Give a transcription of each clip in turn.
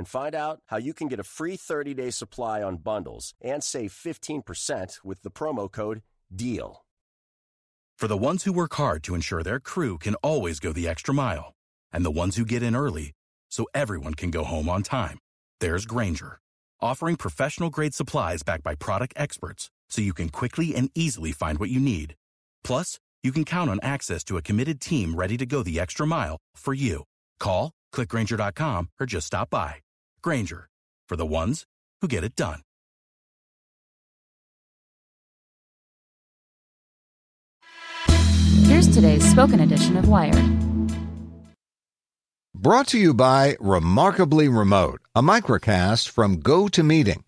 and find out how you can get a free 30 day supply on bundles and save 15% with the promo code DEAL. For the ones who work hard to ensure their crew can always go the extra mile, and the ones who get in early so everyone can go home on time, there's Grainger, offering professional grade supplies backed by product experts so you can quickly and easily find what you need. Plus, you can count on access to a committed team ready to go the extra mile for you. Call, clickgrainger.com, or just stop by. Grainger, for the ones who get it done. Here's today's spoken edition of Wired. Brought to you by Remarkably Remote, a microcast from GoToMeeting.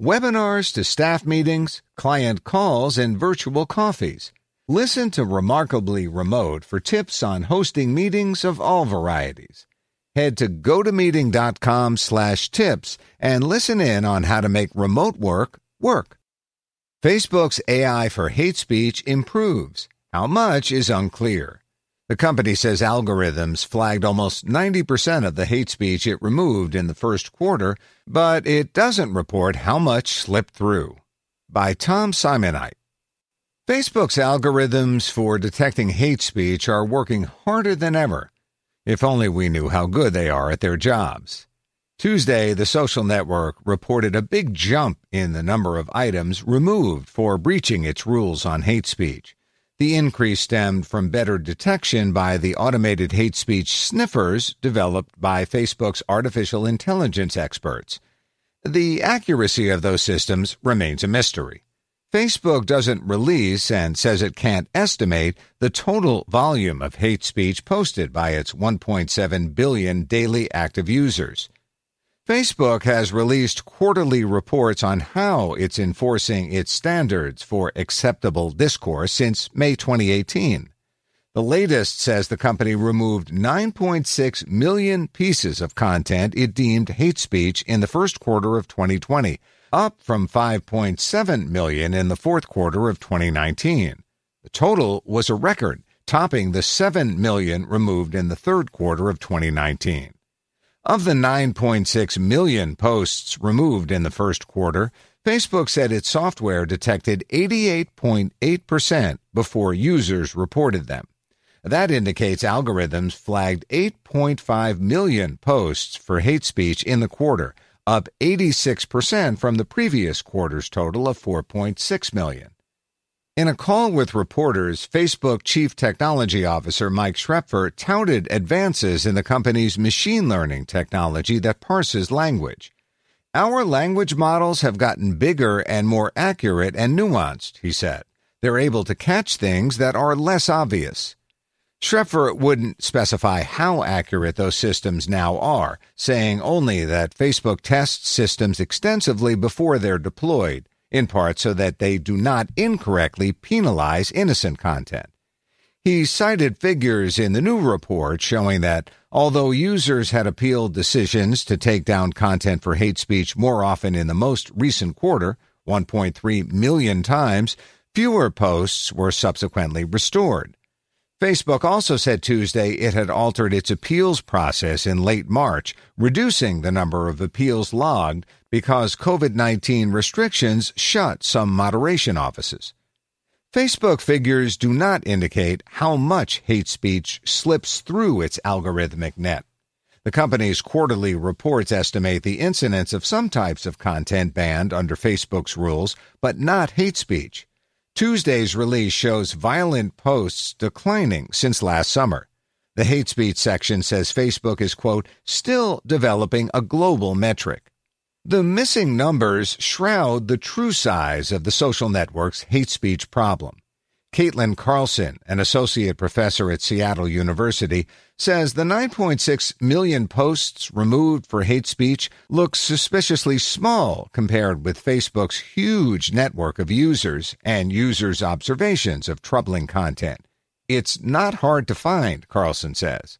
Webinars to staff meetings, client calls, and virtual coffees. Listen to Remarkably Remote for tips on hosting meetings of all varieties. Head to gotomeeting.com slash tips and listen in on how to make remote work work. Facebook's AI for hate speech improves. How much is unclear. The company says algorithms flagged almost 90% of the hate speech it removed in the first quarter, but it doesn't report how much slipped through. By Tom Simonite. Facebook's algorithms for detecting hate speech are working harder than ever. If only we knew how good they are at their jobs. Tuesday, the social network reported a big jump in the number of items removed for breaching its rules on hate speech. The increase stemmed from better detection by the automated hate speech sniffers developed by Facebook's artificial intelligence experts. The accuracy of those systems remains a mystery. Facebook doesn't release and says it can't estimate the total volume of hate speech posted by its 1.7 billion daily active users. Facebook has released quarterly reports on how it's enforcing its standards for acceptable discourse since May 2018. The latest says the company removed 9.6 million pieces of content it deemed hate speech in the first quarter of 2020, up from 5.7 million in the fourth quarter of 2019. The total was a record, topping the 7 million removed in the third quarter of 2019. Of the 9.6 million posts removed in the first quarter, Facebook said its software detected 88.8% before users reported them. That indicates algorithms flagged 8.5 million posts for hate speech in the quarter, up 86% from the previous quarter's total of 4.6 million. In a call with reporters, Facebook Chief Technology Officer Mike Schroepfer touted advances in the company's machine learning technology that parses language. Our language models have gotten bigger and more accurate and nuanced, he said. They're able to catch things that are less obvious. Schroepfer wouldn't specify how accurate those systems now are, saying only that Facebook tests systems extensively before they're deployed in part so that they do not incorrectly penalize innocent content. He cited figures in the new report showing that although users had appealed decisions to take down content for hate speech more often in the most recent quarter, 1.3 million times, fewer posts were subsequently restored. Facebook also said Tuesday it had altered its appeals process in late March, reducing the number of appeals logged because COVID 19 restrictions shut some moderation offices. Facebook figures do not indicate how much hate speech slips through its algorithmic net. The company's quarterly reports estimate the incidence of some types of content banned under Facebook's rules, but not hate speech. Tuesday's release shows violent posts declining since last summer. The hate speech section says Facebook is, quote, still developing a global metric. The missing numbers shroud the true size of the social network's hate speech problem. Caitlin Carlson, an associate professor at Seattle University, says the 9.6 million posts removed for hate speech looks suspiciously small compared with Facebook's huge network of users and users' observations of troubling content. It's not hard to find, Carlson says.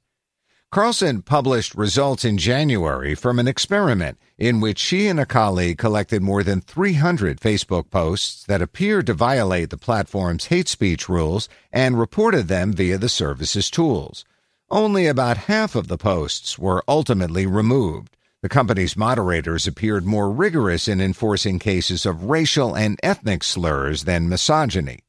Carlson published results in January from an experiment in which she and a colleague collected more than 300 Facebook posts that appeared to violate the platform's hate speech rules and reported them via the service's tools. Only about half of the posts were ultimately removed. The company's moderators appeared more rigorous in enforcing cases of racial and ethnic slurs than misogyny.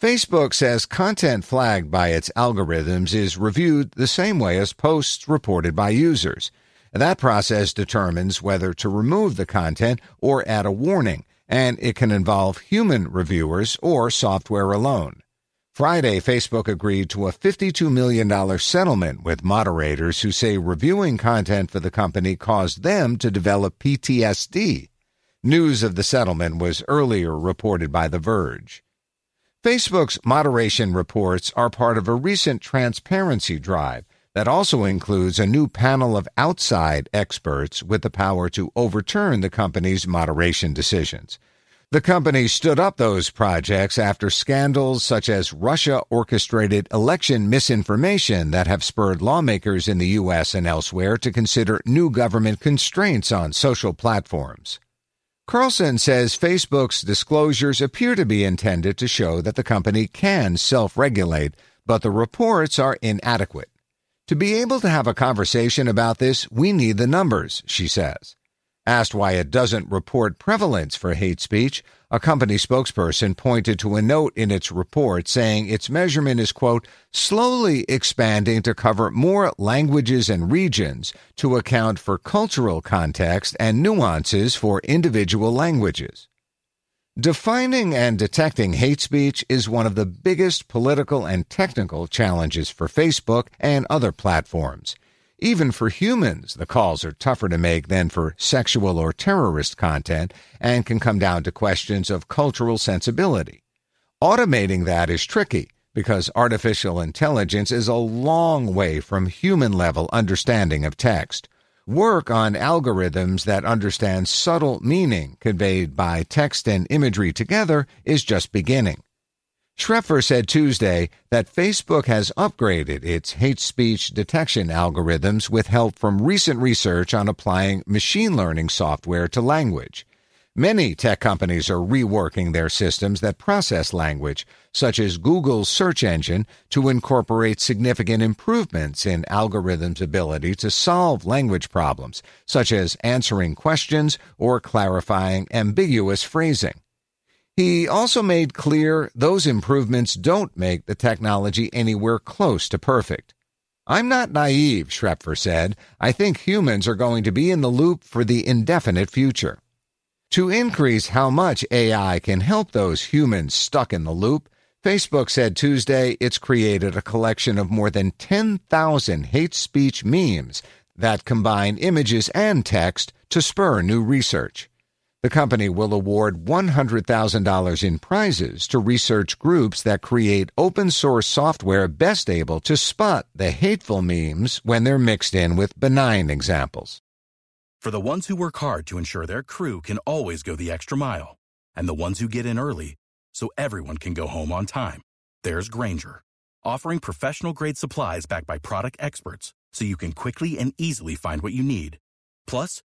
Facebook says content flagged by its algorithms is reviewed the same way as posts reported by users. That process determines whether to remove the content or add a warning, and it can involve human reviewers or software alone. Friday, Facebook agreed to a $52 million settlement with moderators who say reviewing content for the company caused them to develop PTSD. News of the settlement was earlier reported by The Verge. Facebook's moderation reports are part of a recent transparency drive that also includes a new panel of outside experts with the power to overturn the company's moderation decisions. The company stood up those projects after scandals such as Russia orchestrated election misinformation that have spurred lawmakers in the U.S. and elsewhere to consider new government constraints on social platforms. Carlson says Facebook's disclosures appear to be intended to show that the company can self regulate, but the reports are inadequate. To be able to have a conversation about this, we need the numbers, she says. Asked why it doesn't report prevalence for hate speech, a company spokesperson pointed to a note in its report saying its measurement is, quote, slowly expanding to cover more languages and regions to account for cultural context and nuances for individual languages. Defining and detecting hate speech is one of the biggest political and technical challenges for Facebook and other platforms. Even for humans, the calls are tougher to make than for sexual or terrorist content and can come down to questions of cultural sensibility. Automating that is tricky because artificial intelligence is a long way from human level understanding of text. Work on algorithms that understand subtle meaning conveyed by text and imagery together is just beginning. Schroepfer said Tuesday that Facebook has upgraded its hate speech detection algorithms with help from recent research on applying machine learning software to language. Many tech companies are reworking their systems that process language, such as Google's search engine, to incorporate significant improvements in algorithms' ability to solve language problems, such as answering questions or clarifying ambiguous phrasing. He also made clear those improvements don't make the technology anywhere close to perfect. I'm not naive, Schroepfer said. I think humans are going to be in the loop for the indefinite future. To increase how much AI can help those humans stuck in the loop, Facebook said Tuesday it's created a collection of more than 10,000 hate speech memes that combine images and text to spur new research. The company will award $100,000 in prizes to research groups that create open source software best able to spot the hateful memes when they're mixed in with benign examples. For the ones who work hard to ensure their crew can always go the extra mile, and the ones who get in early so everyone can go home on time, there's Grainger, offering professional grade supplies backed by product experts so you can quickly and easily find what you need. Plus,